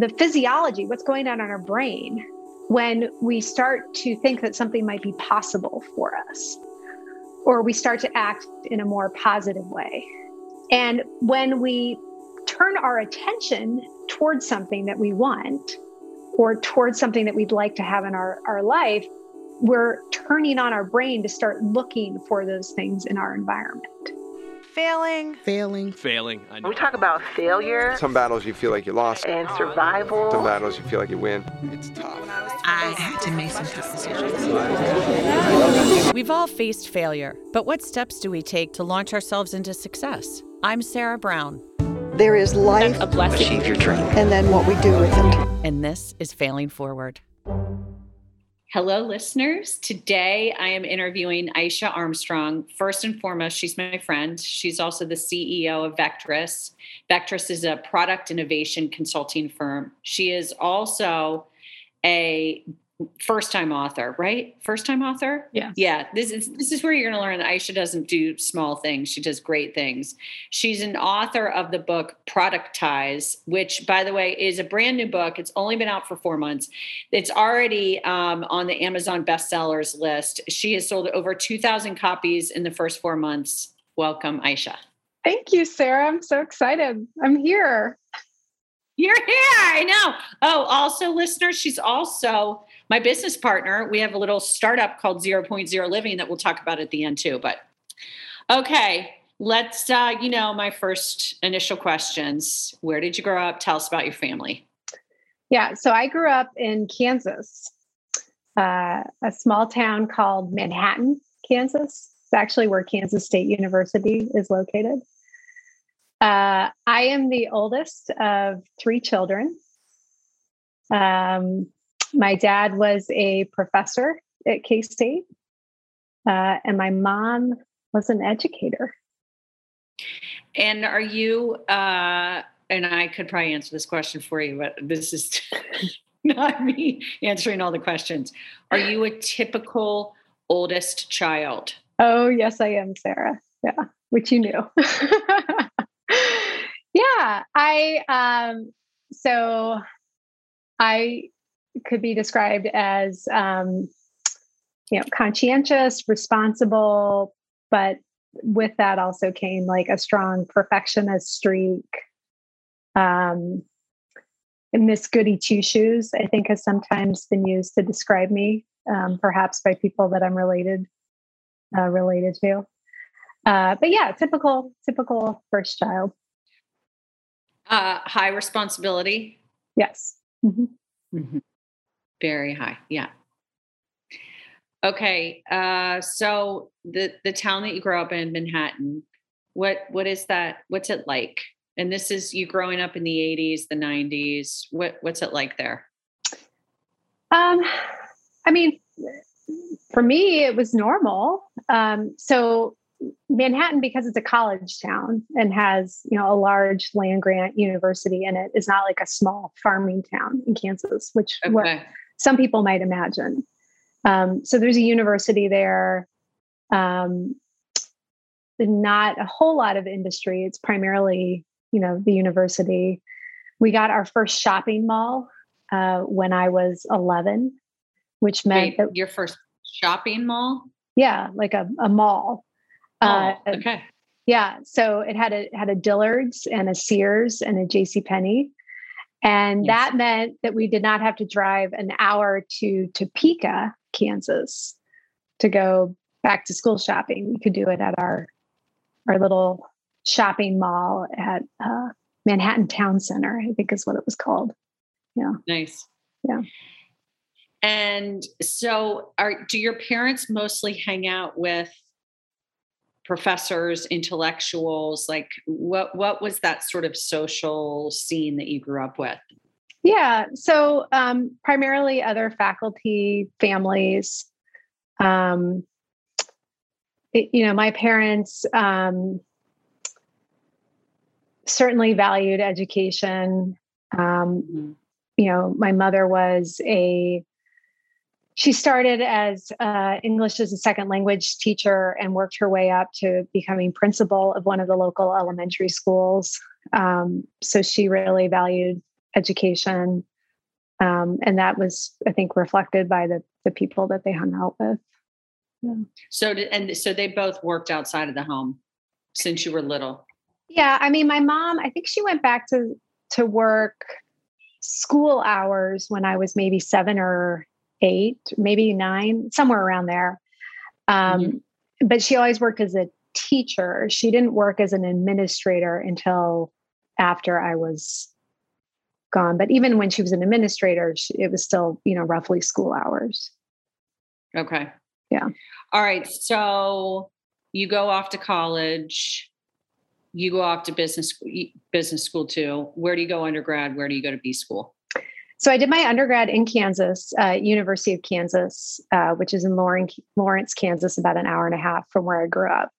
the physiology, what's going on in our brain when we start to think that something might be possible for us, or we start to act in a more positive way. And when we turn our attention towards something that we want or towards something that we'd like to have in our, our life, we're turning on our brain to start looking for those things in our environment. Failing. Failing. Failing. I know. We talk about failure Some battles you feel like you lost. and survival. Some battles you feel like you win. It's tough. I had to make some tough decisions. We've all faced failure, but what steps do we take to launch ourselves into success? I'm Sarah Brown, There is life a blessing, Achieve your dream. and then what we do with it. and this is Failing Forward. Hello, listeners. Today I am interviewing Aisha Armstrong. First and foremost, she's my friend. She's also the CEO of Vectress. Vectress is a product innovation consulting firm. She is also a first time author, right? First time author? Yeah. Yeah. This is this is where you're gonna learn Aisha doesn't do small things. She does great things. She's an author of the book Productize, which by the way is a brand new book. It's only been out for four months. It's already um, on the Amazon bestsellers list. She has sold over 2,000 copies in the first four months. Welcome, Aisha. Thank you, Sarah. I'm so excited. I'm here. You're here. I know. Oh, also, listeners, she's also my business partner. We have a little startup called 0.0 Living that we'll talk about at the end too. But okay, let's, uh, you know, my first initial questions. Where did you grow up? Tell us about your family. Yeah, so I grew up in Kansas, uh, a small town called Manhattan, Kansas. It's actually where Kansas State University is located. Uh, I am the oldest of three children. Um, my dad was a professor at K State, uh, and my mom was an educator. And are you, uh, and I could probably answer this question for you, but this is not me answering all the questions. Are you a typical oldest child? Oh, yes, I am, Sarah. Yeah, which you knew. yeah, I um so I could be described as um you know, conscientious, responsible, but with that also came like a strong perfectionist streak. Um Miss Goody Two Shoes, I think, has sometimes been used to describe me, um, perhaps by people that I'm related uh, related to. Uh, but yeah, typical typical first child. Uh, high responsibility. Yes. Mhm. Very high. Yeah. Okay. Uh, so the the town that you grew up in, Manhattan, what what is that? What's it like? And this is you growing up in the 80s, the 90s. What what's it like there? Um, I mean, for me, it was normal. Um, so Manhattan, because it's a college town and has you know a large land grant university in it, is not like a small farming town in Kansas, which what Okay. Some people might imagine. Um, so there's a university there. Um, not a whole lot of industry. It's primarily, you know, the university. We got our first shopping mall uh, when I was 11, which meant Wait, that, your first shopping mall? yeah, like a, a mall. Uh, Oh, okay. yeah. So it had a it had a Dillard's and a Sears and a J.C. Penney, and Yes. that meant that we did not have to drive an hour to Topeka, Kansas, to go back to school shopping. We could do it at our our little shopping mall at uh, Manhattan Town Center. I think is what it was called. Yeah. Nice. Yeah. And so are do your parents mostly hang out with professors, intellectuals? Like what what was that sort of social scene that you grew up with? Yeah. So um, primarily other faculty, families. Um, it- you know, my parents um, certainly valued education. Um, Mhm. you know, my mother was a she started as uh, English as a second language teacher and worked her way up to becoming principal of one of the local elementary schools. Um, so she really valued education. Um, and that was, I think, reflected by the the people that they hung out with. So did, and so they both worked outside of the home since you were little. Yeah, I mean, my mom, I think she went back to to work school hours when I was maybe seven or eight, maybe nine, somewhere around there. Um, Mm-hmm. But she always worked as a teacher. She didn't work as an administrator until after I was gone. But even when she was an administrator, she, it was still, you know, roughly school hours. Okay. Yeah. All right. So you go off to college. You go off to business business school too. Where do you go undergrad? Where do you go to B school? So I did my undergrad in Kansas, uh, University of Kansas, uh, which is in Lawrence, Kansas, about an hour and a half from where I grew up.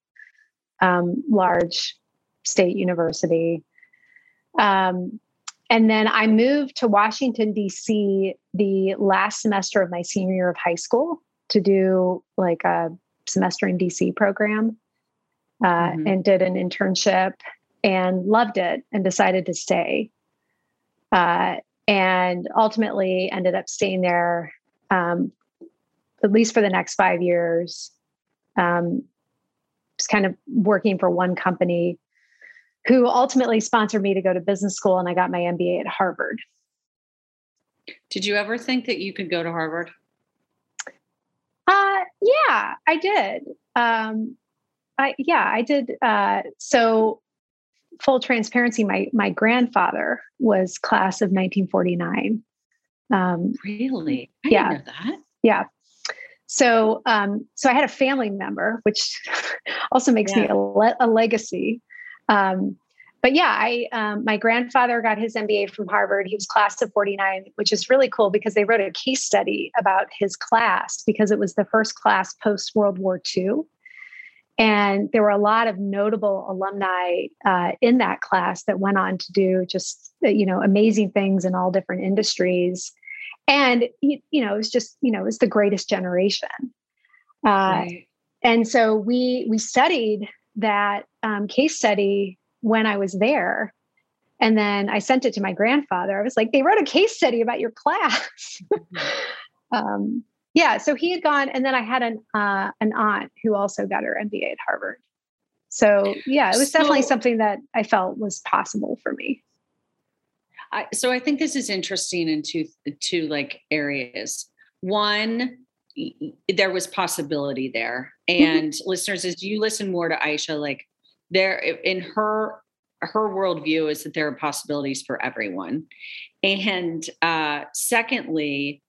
Um, large state university. Um, and then I moved to Washington, D.C. the last semester of my senior year of high school to do like a semester in DC program uh, Mhm. and did an internship and loved it and decided to stay. Uh, and ultimately ended up staying there um, at least for the next five years. Um, just kind of working for one company who ultimately sponsored me to go to business school and I got my MBA at Harvard. Did you ever think that you could go to Harvard? Uh, yeah, I did. Um, I yeah, I did. Uh, so, full transparency, my my grandfather was class of 1949. Um, Really? I Yeah. didn't know that. yeah. So, um, so I had a family member, which also makes me a, le- a legacy. Um, but yeah, I um, my grandfather got his MBA from Harvard. He was class of 49, which is really cool because they wrote a case study about his class because it was the first class post World War II. And there were a lot of notable alumni uh, in that class that went on to do just uh, you know amazing things in all different industries. And you, you know, it was just you know it was the greatest generation. Uh, Right. and so we we studied that um, case study when I was there, and then I sent it to my grandfather. I was like, "They wrote a case study about your class." um, yeah, so he had gone, and then I had an uh, an aunt who also got her MBA at Harvard. So yeah, it was definitely something that I felt was possible for me. I, so I think this is interesting in two two like areas. One, there was possibility there, and listeners, as you listen more to Aisha, like there in her her worldview is that there are possibilities for everyone, and uh, secondly,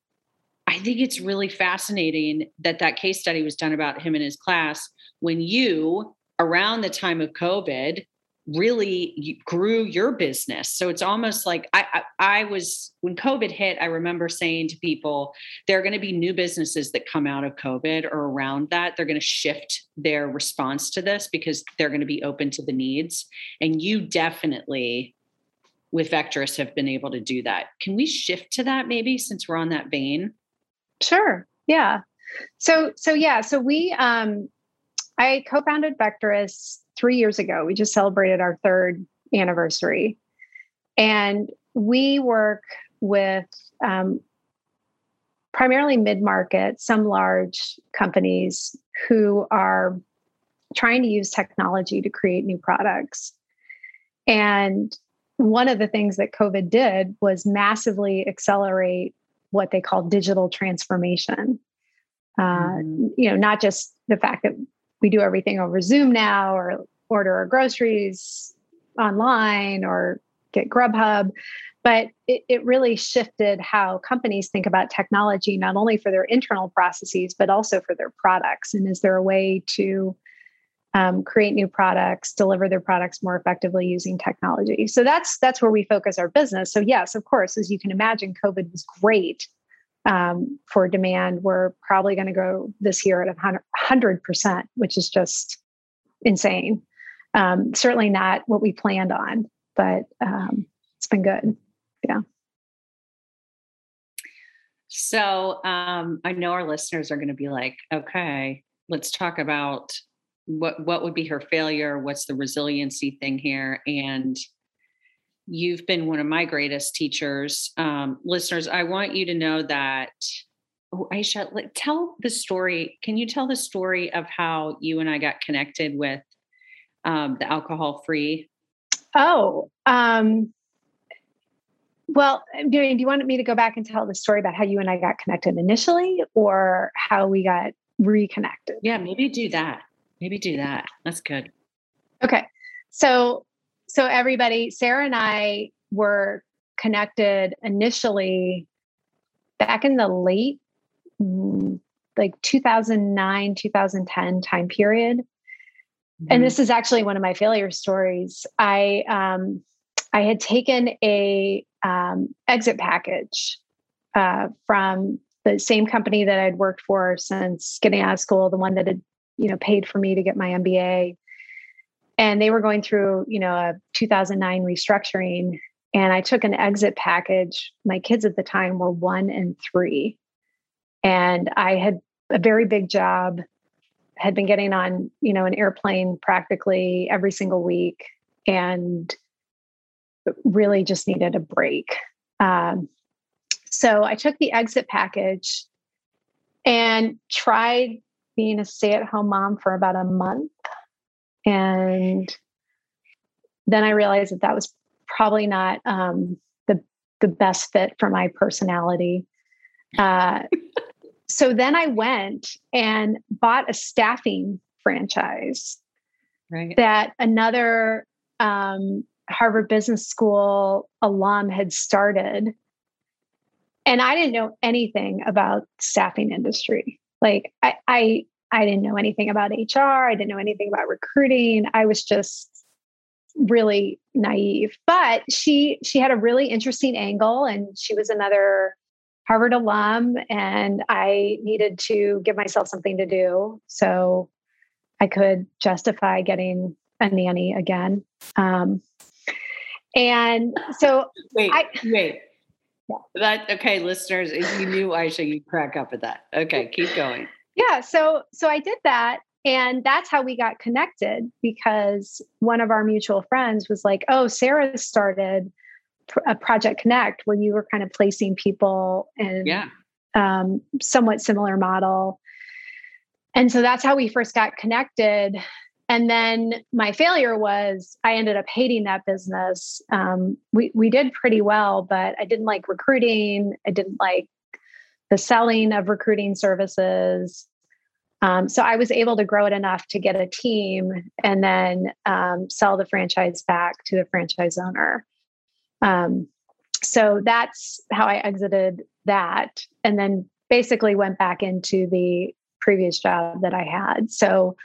I think it's really fascinating that that case study was done about him and his class when you around the time of COVID really grew your business. So it's almost like I, I, I was when COVID hit, I remember saying to people, there are going to be new businesses that come out of COVID or around that. They're going to shift their response to this because they're going to be open to the needs. And you definitely with Vectress have been able to do that. Can we shift to that maybe since we're on that vein? Sure. Yeah. So so yeah. So we um I co-founded Vectress three years ago. We just celebrated our third anniversary. And we work with um, primarily mid-market, some large companies who are trying to use technology to create new products. And one of the things that COVID did was massively accelerate what they call digital transformation. Uh, Mhm. You know, not just the fact that we do everything over Zoom now, or order our groceries online, or get Grubhub, but it, it really shifted how companies think about technology, not only for their internal processes, but also for their products. And is there a way to um, create new products, deliver their products more effectively using technology. So that's that's where we focus our business. So yes, of course, as you can imagine, COVID was great um, for demand. We're probably going to go this year at hundred percent, which is just insane. Um, certainly not what we planned on, but um, it's been good. Yeah. So um, I know our listeners are going to be like, okay, let's talk about what what would be her failure what's the resiliency thing here and you've been one of my greatest teachers. Um, listeners, I want you to know that. Oh, Aisha, like, tell the story. Can you tell the story of how you and I got connected with um, the alcohol free? Oh, um, well, do, do you want me to go back and tell the story about how you and I got connected initially or how we got reconnected? Yeah, maybe do that. Maybe do that. That's good. Okay. So, so everybody, Sarah and I were connected initially back in the late mm, like 2009 2010 time period mm-hmm. and this is actually one of my failure stories i um i had taken a um, exit package uh, from the same company that i'd worked for since getting out of school the one that had you know paid for me to get my mba and they were going through you know a 2009 restructuring and i took an exit package. My kids at the time were one and three. And i had a very big job had been getting on you know an airplane practically every single week and really just needed a break. Um, so i took the exit package and tried being a stay-at-home mom for about a month and then I realized that that was probably not um, the the best fit for my personality. Uh, so then I went and bought a staffing franchise right. that another um, Harvard Business School alum had started. And I didn't know anything about staffing industry. Like I, I I didn't know anything about HR. I didn't know anything about recruiting. I was just really naive. But she she had a really interesting angle and she was another Harvard alum and I needed to give myself something to do so I could justify getting a nanny again. Um, and so wait, I, wait. That okay, listeners, if you knew Aisha, you'd crack up at that. Okay, keep going. Yeah so so i did that and that's how we got connected because one of our mutual friends was like oh sarah started a project connect where you were kind of placing people in yeah. um, somewhat similar model. And so that's how we first got connected and then my failure was i ended up hating that business um, we, we did pretty well but i didn't like recruiting i didn't like the selling of recruiting services. Um, so I was able to grow it enough to get a team and then um, sell the franchise back to the franchise owner. Um, so that's how I exited that, and then basically went back into the previous job that I had. So,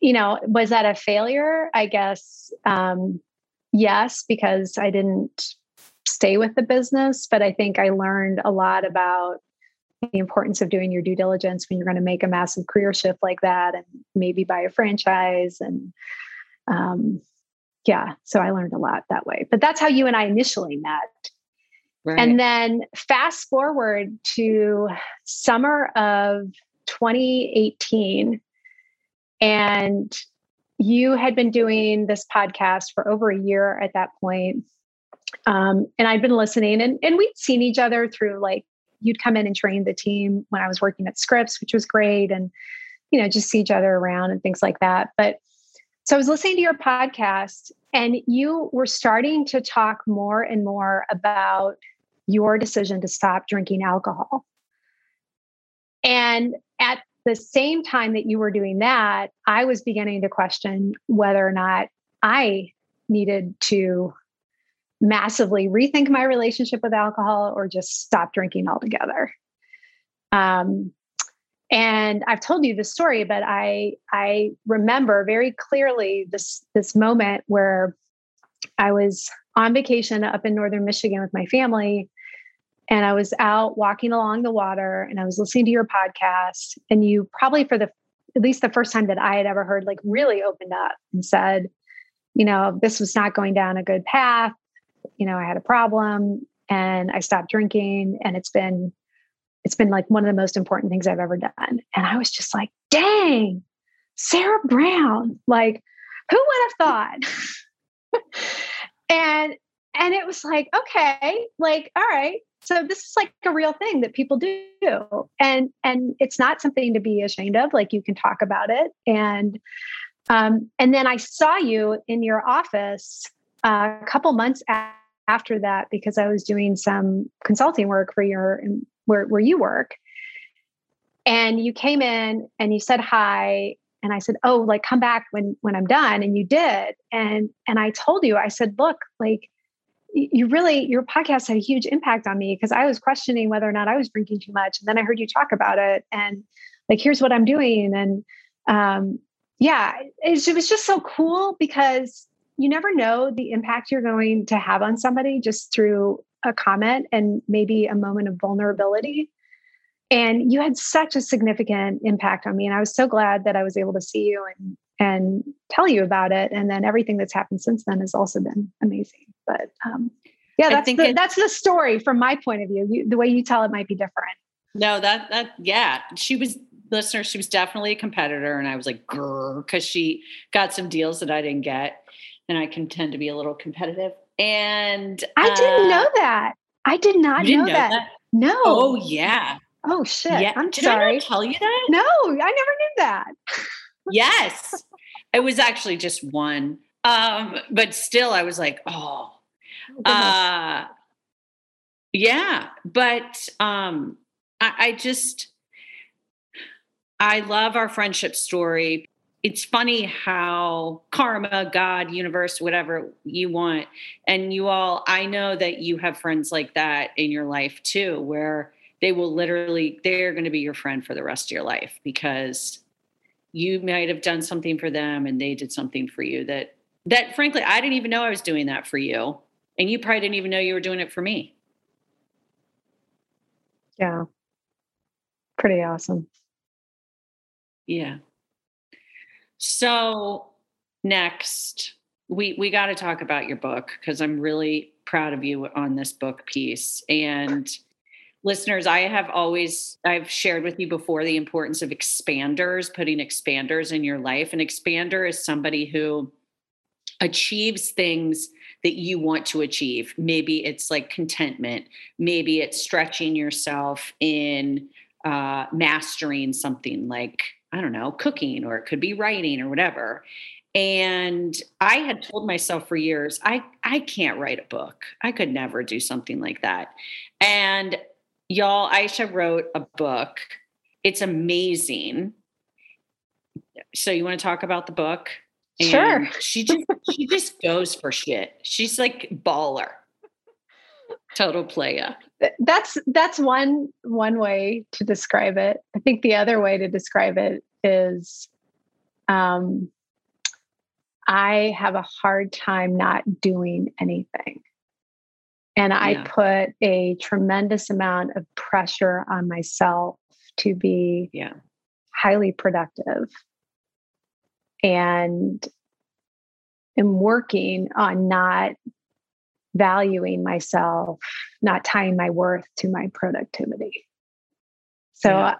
you know, was that a failure? I guess um, yes, because I didn't stay with the business, but I think I learned a lot about the importance of doing your due diligence when you're going to make a massive career shift like that and maybe buy a franchise and um, yeah so i learned a lot that way but that's how you and i initially met right. and then fast forward to summer of 2018 and you had been doing this podcast for over a year at that point um, and I'd been listening and, and we'd seen each other through like you'd come in and train the team when I was working at Scripps, which was great. And, you know, just see each other around and things like that. But so I was listening to your podcast and you were starting to talk more and more about your decision to stop drinking alcohol. And at the same time that you were doing that, I was beginning to question whether or not I needed to massively rethink my relationship with alcohol or just stop drinking altogether. Um, and I've told you this story, but I I remember very clearly this this moment where I was on vacation up in northern Michigan with my family, and I was out walking along the water, and I was listening to your podcast, and you probably for the at least the first time that I had ever heard like really opened up and said, you know, this was not going down a good path you know, I had a problem and I stopped drinking and it's been it's been like one of the most important things I've ever done. And I was just like, dang, Sarah Brown, like who would have thought? and and it was like okay like all right so this is like a real thing that people do and and it's not something to be ashamed of like you can talk about it and um and then i saw you in your office uh, a couple months after that because i was doing some consulting work for your where, where you work and you came in and you said hi and i said oh like come back when when i'm done and you did and and i told you i said look like you really your podcast had a huge impact on me because i was questioning whether or not i was drinking too much and then i heard you talk about it and like here's what i'm doing and um yeah it, it was just so cool because you never know the impact you're going to have on somebody just through a comment and maybe a moment of vulnerability and you had such a significant impact on me and i was so glad that i was able to see you and and tell you about it and then everything that's happened since then has also been amazing but um yeah that's the, that's the story from my point of view you, the way you tell it might be different no that that yeah she was listener she was definitely a competitor and i was like because she got some deals that i didn't get and i can tend to be a little competitive and i didn't know uh, that i did not know, know that. that. no oh yeah Oh shit! Yeah. I'm Did sorry. I tell you that? No, I never knew that. yes, it was actually just one, um, but still, I was like, oh, oh uh, yeah. But um, I, I just, I love our friendship story. It's funny how karma, God, universe, whatever you want, and you all. I know that you have friends like that in your life too, where they will literally they're going to be your friend for the rest of your life because you might have done something for them and they did something for you that that frankly I didn't even know I was doing that for you and you probably didn't even know you were doing it for me. Yeah. Pretty awesome. Yeah. So next we we got to talk about your book because I'm really proud of you on this book piece and listeners, I have always I've shared with you before the importance of expanders, putting expanders in your life. An expander is somebody who achieves things that you want to achieve. Maybe it's like contentment, maybe it's stretching yourself in uh, mastering something like, I don't know, cooking, or it could be writing or whatever. And I had told myself for years, I, I can't write a book. I could never do something like that. And y'all, Aisha wrote a book. It's amazing. So you want to talk about the book? And sure. she just she just goes for shit. She's like baller. Total playa. That's that's one one way to describe it. I think the other way to describe it is um I have a hard time not doing anything. And I yeah. put a tremendous amount of pressure on myself to be yeah. highly productive. And am working on not valuing myself, not tying my worth to my productivity. So yeah.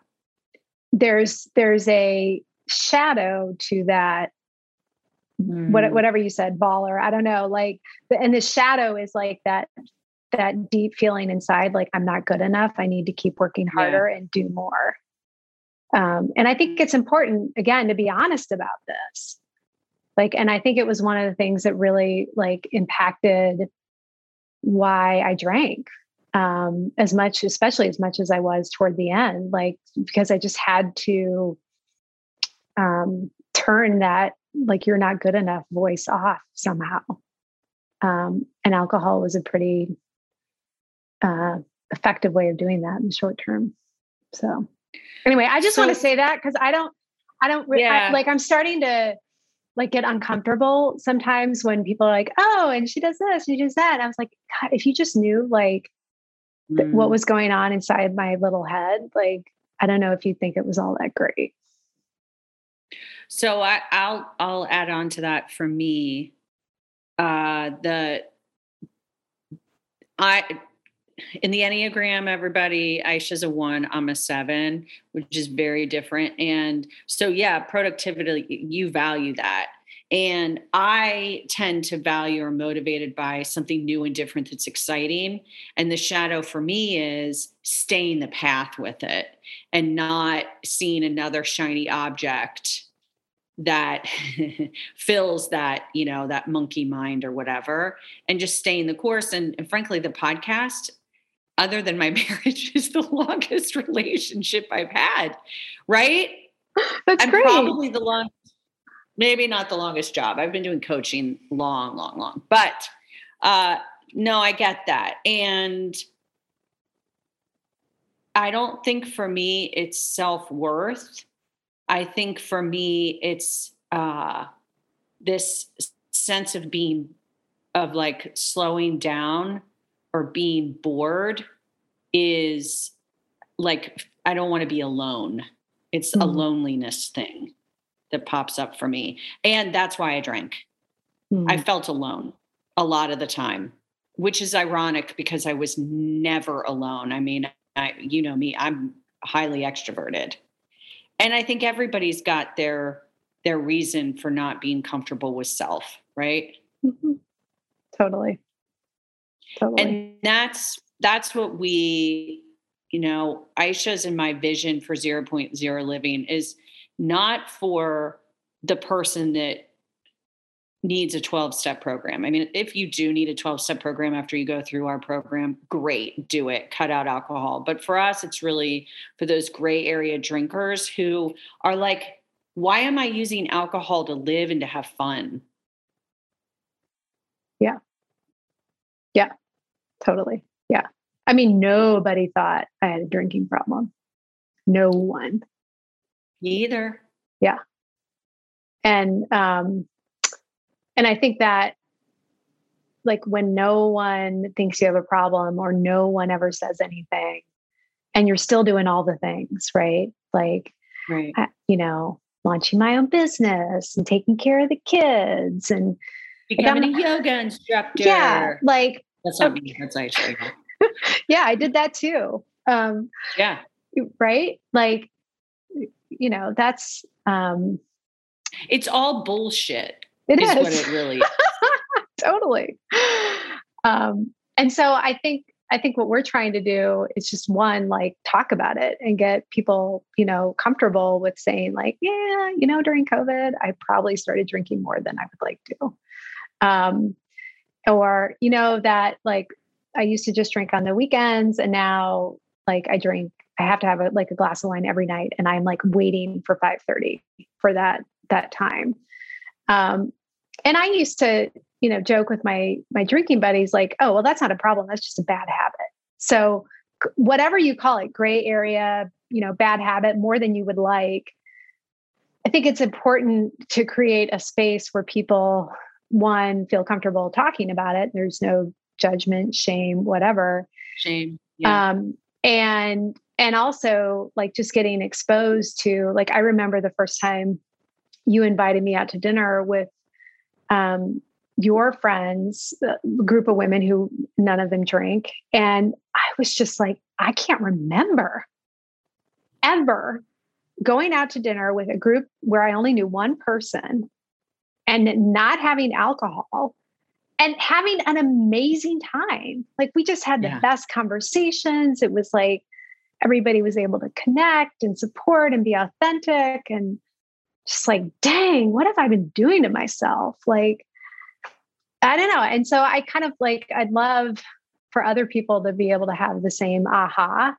there's there's a shadow to that mm. what, whatever you said baller i don't know like and the shadow is like that that deep feeling inside like i'm not good enough. I need to keep working harder yeah. and do more. Um, and i think it's important again to be honest about this. Like and i think it was one of the things that really like impacted why i drank um, as much especially as much as i was toward the end like because i just had to um, turn that like you're not good enough voice off somehow. Um, and alcohol was a pretty uh, effective way of doing that in the short term. So anyway, I just so, want to say that because I don't, I don't re- yeah. I, like, I'm starting to like get uncomfortable sometimes when people are like, oh, and she does this, she does that. And I was like, God, if you just knew like mm. th- what was going on inside my little head, like, I don't know if you think it was all that great. So I, I'll I'll add on to that for me. Uh, the I in the Enneagram, everybody, Aisha's a one, I'm a seven, which is very different. And so, yeah, productivity, you value that. And I tend to value or motivated by something new and different that's exciting. And the shadow for me is staying the path with it and not seeing another shiny object that fills that you know that monkey mind or whatever and just staying the course and, and frankly the podcast other than my marriage is the longest relationship i've had right? That's i'm great. probably the long maybe not the longest job. I've been doing coaching long long long but uh no i get that. And i don't think for me it's self-worth. I think for me, it's uh, this sense of being, of like slowing down or being bored is like, I don't want to be alone. It's a Mhm. loneliness thing that pops up for me. And that's why I drank. Hmm. I felt alone a lot of the time, which is ironic because I was never alone. I mean, I, you know me, I'm highly extroverted. And I think everybody's got their their reason for not being comfortable with self, right? Mhm. Totally. Totally. And that's that's what we, you know, Aisha's and my vision for 0.0 living is not for the person that needs a 12 step program. I mean, if you do need a 12 step program after you go through our program, great, do it, cut out alcohol. But for us, it's really for those gray area drinkers who are like, why am I using alcohol to live and to have fun? Totally. Yeah. I mean, nobody thought I had a drinking problem. No one. Neither. Yeah. And um and I think that like when no one thinks you have a problem or no one ever says anything and you're still doing all the things, right? Like Right. you know, launching my own business and taking care of the kids and Becoming a yoga instructor. yeah, like That's not me. That's Aisha. yeah, I did that too. Um Yeah. right? Like you know, that's um It's all bullshit. it is is what it really is. totally. Um, and so I think I think what we're trying to do is just one, like talk about it and get people, you know, comfortable with saying, like, yeah, you know, during COVID, I probably started drinking more than I would like to. Um, or, you know, that like I used to just drink on the weekends and now like I drink, I have to have a, like a glass of wine every night and I'm like waiting for 5:30 for that that time. Um, and I used to, you know, joke with my my drinking buddies like, "Oh, well that's not a problem. That's just a bad habit." So whatever you call it, gray area, you know, bad habit more than you would like. I think it's important to create a space where people one feel comfortable talking about it. There's no judgment, shame, whatever. Shame. Yeah. Um, and and also like just getting exposed to like I remember the first time you invited me out to dinner with um, your friends, a group of women who none of them drink, and I was just like, I can't remember ever going out to dinner with a group where I only knew one person and not having alcohol and having an amazing time. Like we just had the Yeah. best conversations. It was like everybody was able to connect and support and be authentic and just like, dang, what have I been doing to myself? Like, I don't know. And so I kind of like, I'd love for other people to be able to have the same aha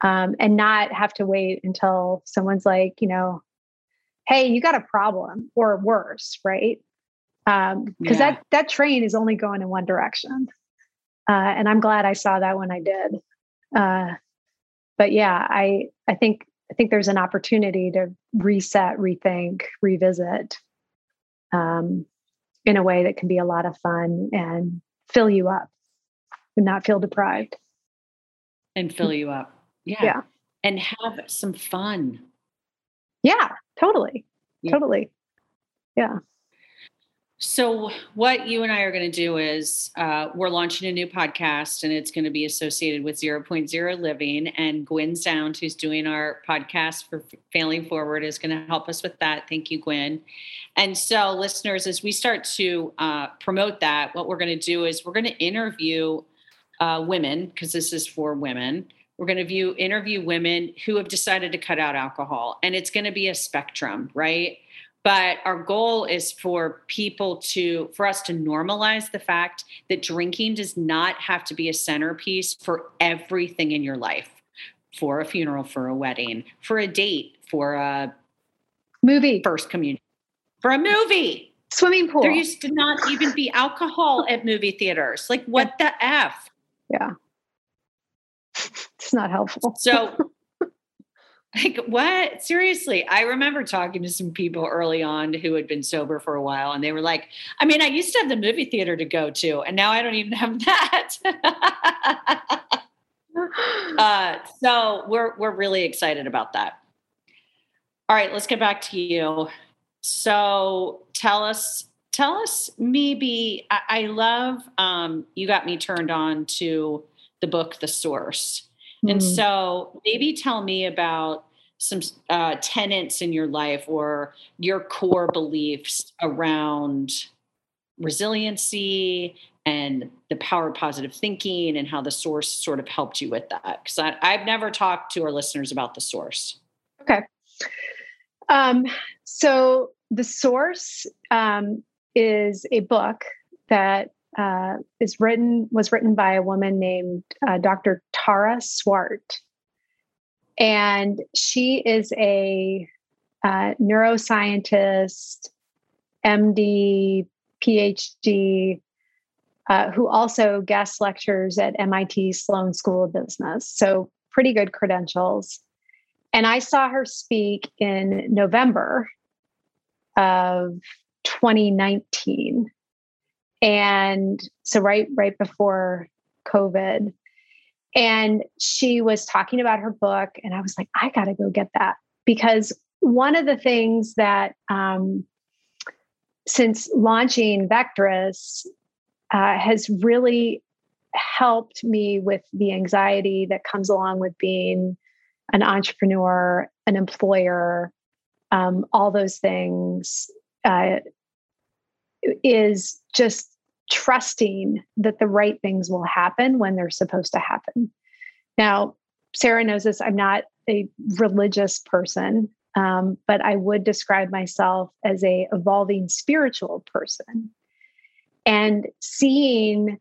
um, and not have to wait until someone's like, you know, hey, you got a problem or worse, right? Because Yeah. that that train is only going in one direction, uh, and I'm glad I saw that when I did. Uh, but yeah, I I think I think there's an opportunity to reset, rethink, revisit um, in a way that can be a lot of fun and fill you up and not feel deprived. and fill you up. Yeah. Yeah. And have some fun. Yeah, totally. Yeah. Totally. Yeah. So, what you and I are going to do is uh, we're launching a new podcast, and it's going to be associated with 0.0 Living. And Gwen Sound, who's doing our podcast for Failing Forward, is going to help us with that. Thank you, Gwen. And so, listeners, as we start to uh, promote that, what we're going to do is we're going to interview uh, women, because this is for women. We're going to view interview women who have decided to cut out alcohol, and it's going to be a spectrum, right? but our goal is for people to for us to normalize the fact that drinking does not have to be a centerpiece for everything in your life. For a funeral for a wedding for a date for a movie. first communion for a movie. Swimming pool. There used to not even be alcohol at movie theaters. Like what yeah. the f? Yeah it's not helpful. So like what? Seriously i remember talking to some people early on who had been sober for a while and they were like i mean i used to have the movie theater to go to and now i don't even have that. Uh, so we're we're really excited about that. All right let's get back to you. So tell us tell us maybe i, I love um, you got me turned on to the book the source and mm. so maybe tell me about some uh, tenets in your life or your core beliefs around resiliency and the power of positive thinking and how the source sort of helped you with that. Because I've never talked to our listeners about the source. Okay. Um, so the source um, is a book that uh, is written was written by a woman named uh, Dr. Tara Swart, and she is a uh, neuroscientist, MD, PhD, uh, who also guest lectures at MIT Sloan School of Business. So pretty good credentials. And I saw her speak in November of 2019 and so right right before covid and she was talking about her book and i was like i got to go get that because one of the things that um, since launching vectress uh, has really helped me with the anxiety that comes along with being an entrepreneur an employer um, all those things uh, is just trusting that the right things will happen when they're supposed to happen. Now, Sarah knows this. I'm not a religious person, um, but I would describe myself as a evolving spiritual person. And seeing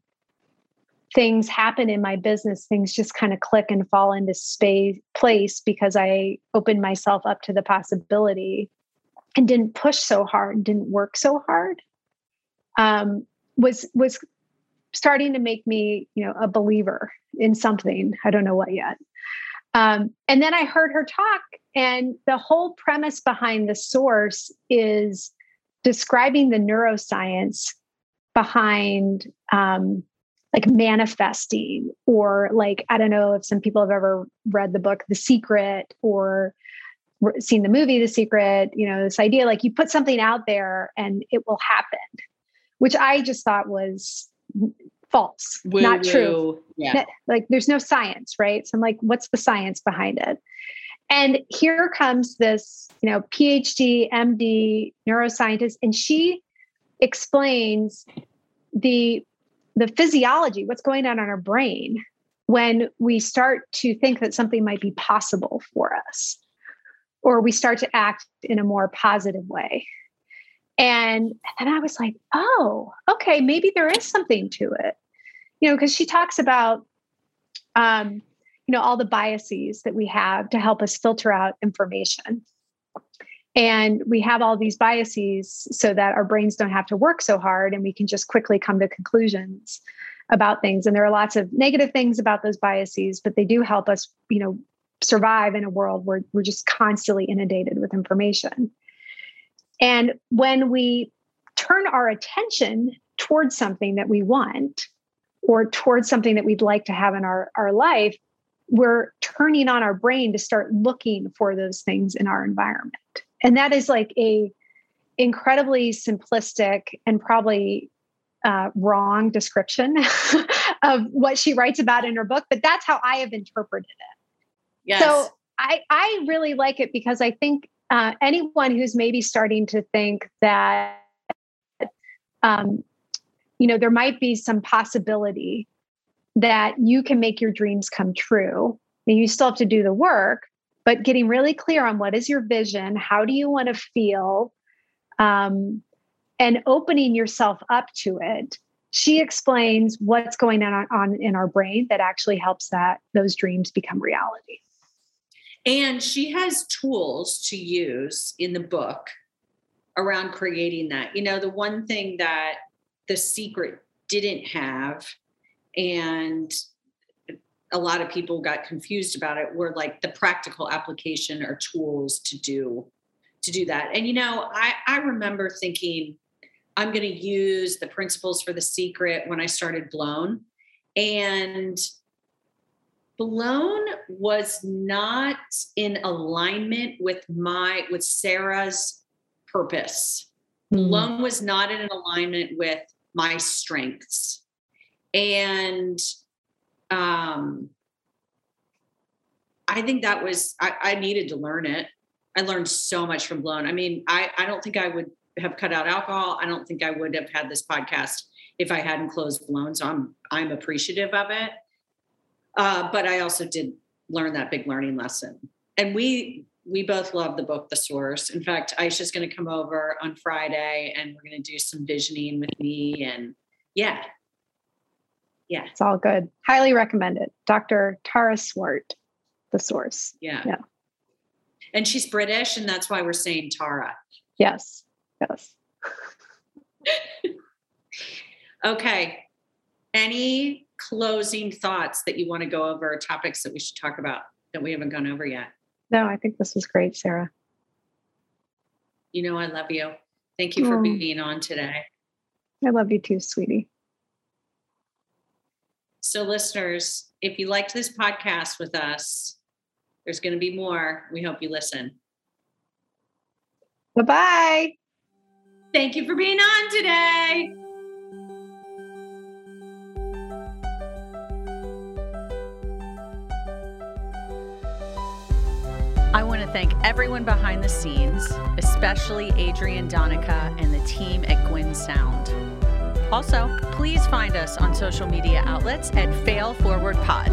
things happen in my business, things just kind of click and fall into space place because I opened myself up to the possibility and didn't push so hard, didn't work so hard um, was was starting to make me, you know, a believer in something. I don't know what yet. Um, and then I heard her talk, and the whole premise behind the source is describing the neuroscience behind um, like manifesting, or like I don't know if some people have ever read the book The Secret or seen the movie The Secret. You know, this idea like you put something out there and it will happen which I just thought was false, woo, not woo. true. Yeah. Like there's no science, right? So I'm like, what's the science behind it? And here comes this, you know, PhD, MD, neuroscientist, and she explains the the physiology, what's going on in our brain when we start to think that something might be possible for us, or we start to act in a more positive way. And then I was like, oh, okay, maybe there is something to it. You know, because she talks about, um, you know, all the biases that we have to help us filter out information. And we have all these biases so that our brains don't have to work so hard and we can just quickly come to conclusions about things. And there are lots of negative things about those biases, but they do help us, you know, survive in a world where we're just constantly inundated with information. And when we turn our attention towards something that we want or towards something that we'd like to have in our, our life, we're turning on our brain to start looking for those things in our environment. And that is like a incredibly simplistic and probably uh, wrong description of what she writes about in her book, but that's how I have interpreted it. Yes. So I, I really like it because I think uh, anyone who's maybe starting to think that, um, you know, there might be some possibility that you can make your dreams come true. And you still have to do the work, but getting really clear on what is your vision, how do you want to feel, um, and opening yourself up to it. She explains what's going on, on in our brain that actually helps that those dreams become reality. And she has tools to use in the book around creating that. You know, the one thing that The Secret didn't have, and a lot of people got confused about it, were like the practical application or tools to do to do that. And you know, I I remember thinking I'm going to use the principles for the secret when I started Blown and blown was not in alignment with my with sarah's purpose. Mm. blown was not in alignment with my strengths. And um i think that was I, I needed to learn it. I learned so much from blown. I mean i i don't think i would have cut out alcohol. I don't think i would have had this podcast if i hadn't closed blown so i'm i'm appreciative of it uh, but I also did learn that big learning lesson. And we we both love the book The Source. In fact, Aisha's going to come over on Friday and we're going to do some visioning with me. And yeah, yeah, it's all good. Highly recommend it. Dr. Tara Swart, The Source. Yeah. Yeah. And she's British, and that's why we're saying Tara. Yes. Yes. okay. Any closing thoughts that you want to go over, topics that we should talk about that we haven't gone over yet? No, I think this was great, Sarah. You know, I love you. Thank you for oh. being on today. I love you too, sweetie. So, listeners, if you liked this podcast with us, there's going to be more. We hope you listen. Bye bye. Thank you for being on today. Thank everyone behind the scenes, especially Adrian Donica and the team at Gwyn Sound. Also, please find us on social media outlets at Fail Forward Pod.